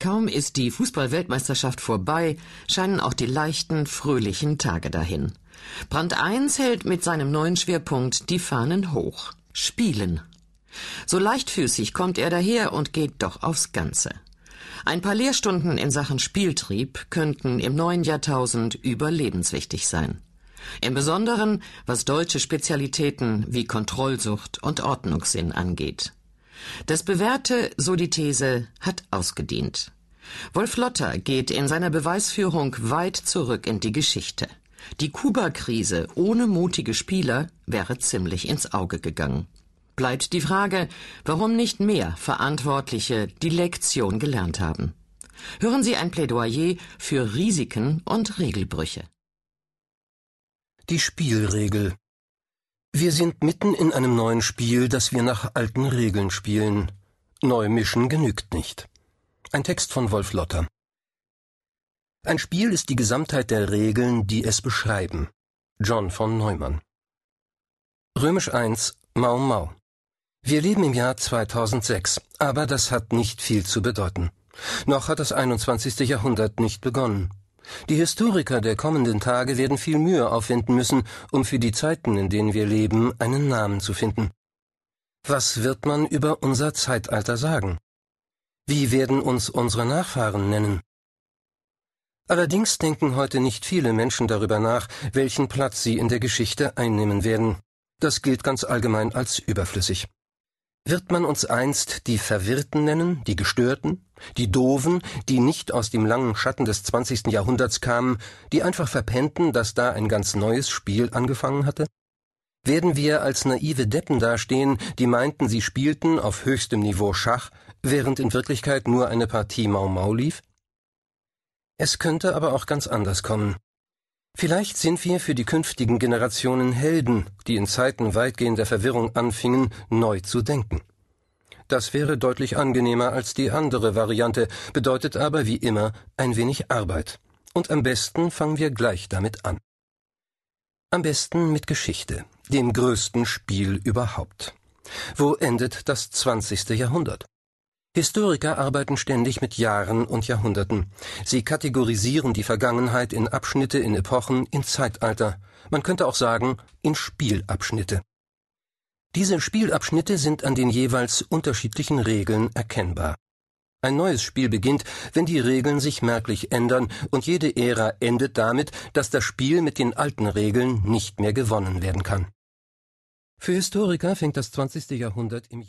Kaum ist die Fußball-Weltmeisterschaft vorbei, scheinen auch die leichten, fröhlichen Tage dahin. Brand 1 hält mit seinem neuen Schwerpunkt die Fahnen hoch. Spielen. So leichtfüßig kommt er daher und geht doch aufs Ganze. Ein paar Lehrstunden in Sachen Spieltrieb könnten im neuen Jahrtausend überlebenswichtig sein. Im Besonderen, was deutsche Spezialitäten wie Kontrollsucht und Ordnungssinn angeht. Das Bewährte, so die These, hat ausgedient. Wolf Lotter geht in seiner Beweisführung weit zurück in die Geschichte. Die Kuba-Krise ohne mutige Spieler wäre ziemlich ins Auge gegangen. Bleibt die Frage, warum nicht mehr Verantwortliche die Lektion gelernt haben. Hören Sie ein Plädoyer für Risiken und Regelbrüche. Die Spielregel wir sind mitten in einem neuen Spiel, das wir nach alten Regeln spielen. Neu mischen genügt nicht. Ein Text von Wolf Lotter. Ein Spiel ist die Gesamtheit der Regeln, die es beschreiben. John von Neumann. Römisch 1 Mau Mau. Wir leben im Jahr 2006, aber das hat nicht viel zu bedeuten. Noch hat das 21. Jahrhundert nicht begonnen. Die Historiker der kommenden Tage werden viel Mühe aufwenden müssen, um für die Zeiten, in denen wir leben, einen Namen zu finden. Was wird man über unser Zeitalter sagen? Wie werden uns unsere Nachfahren nennen? Allerdings denken heute nicht viele Menschen darüber nach, welchen Platz sie in der Geschichte einnehmen werden. Das gilt ganz allgemein als überflüssig. Wird man uns einst die Verwirrten nennen, die Gestörten, die Doofen, die nicht aus dem langen Schatten des 20. Jahrhunderts kamen, die einfach verpennten, dass da ein ganz neues Spiel angefangen hatte? Werden wir als naive Deppen dastehen, die meinten, sie spielten auf höchstem Niveau Schach, während in Wirklichkeit nur eine Partie Mau Mau lief? Es könnte aber auch ganz anders kommen. Vielleicht sind wir für die künftigen Generationen Helden, die in Zeiten weitgehender Verwirrung anfingen, neu zu denken. Das wäre deutlich angenehmer als die andere Variante, bedeutet aber wie immer ein wenig Arbeit. Und am besten fangen wir gleich damit an. Am besten mit Geschichte, dem größten Spiel überhaupt. Wo endet das 20. Jahrhundert? Historiker arbeiten ständig mit Jahren und Jahrhunderten. Sie kategorisieren die Vergangenheit in Abschnitte, in Epochen, in Zeitalter. Man könnte auch sagen, in Spielabschnitte. Diese Spielabschnitte sind an den jeweils unterschiedlichen Regeln erkennbar. Ein neues Spiel beginnt, wenn die Regeln sich merklich ändern, und jede Ära endet damit, dass das Spiel mit den alten Regeln nicht mehr gewonnen werden kann. Für Historiker fängt das 20. Jahrhundert im Jahr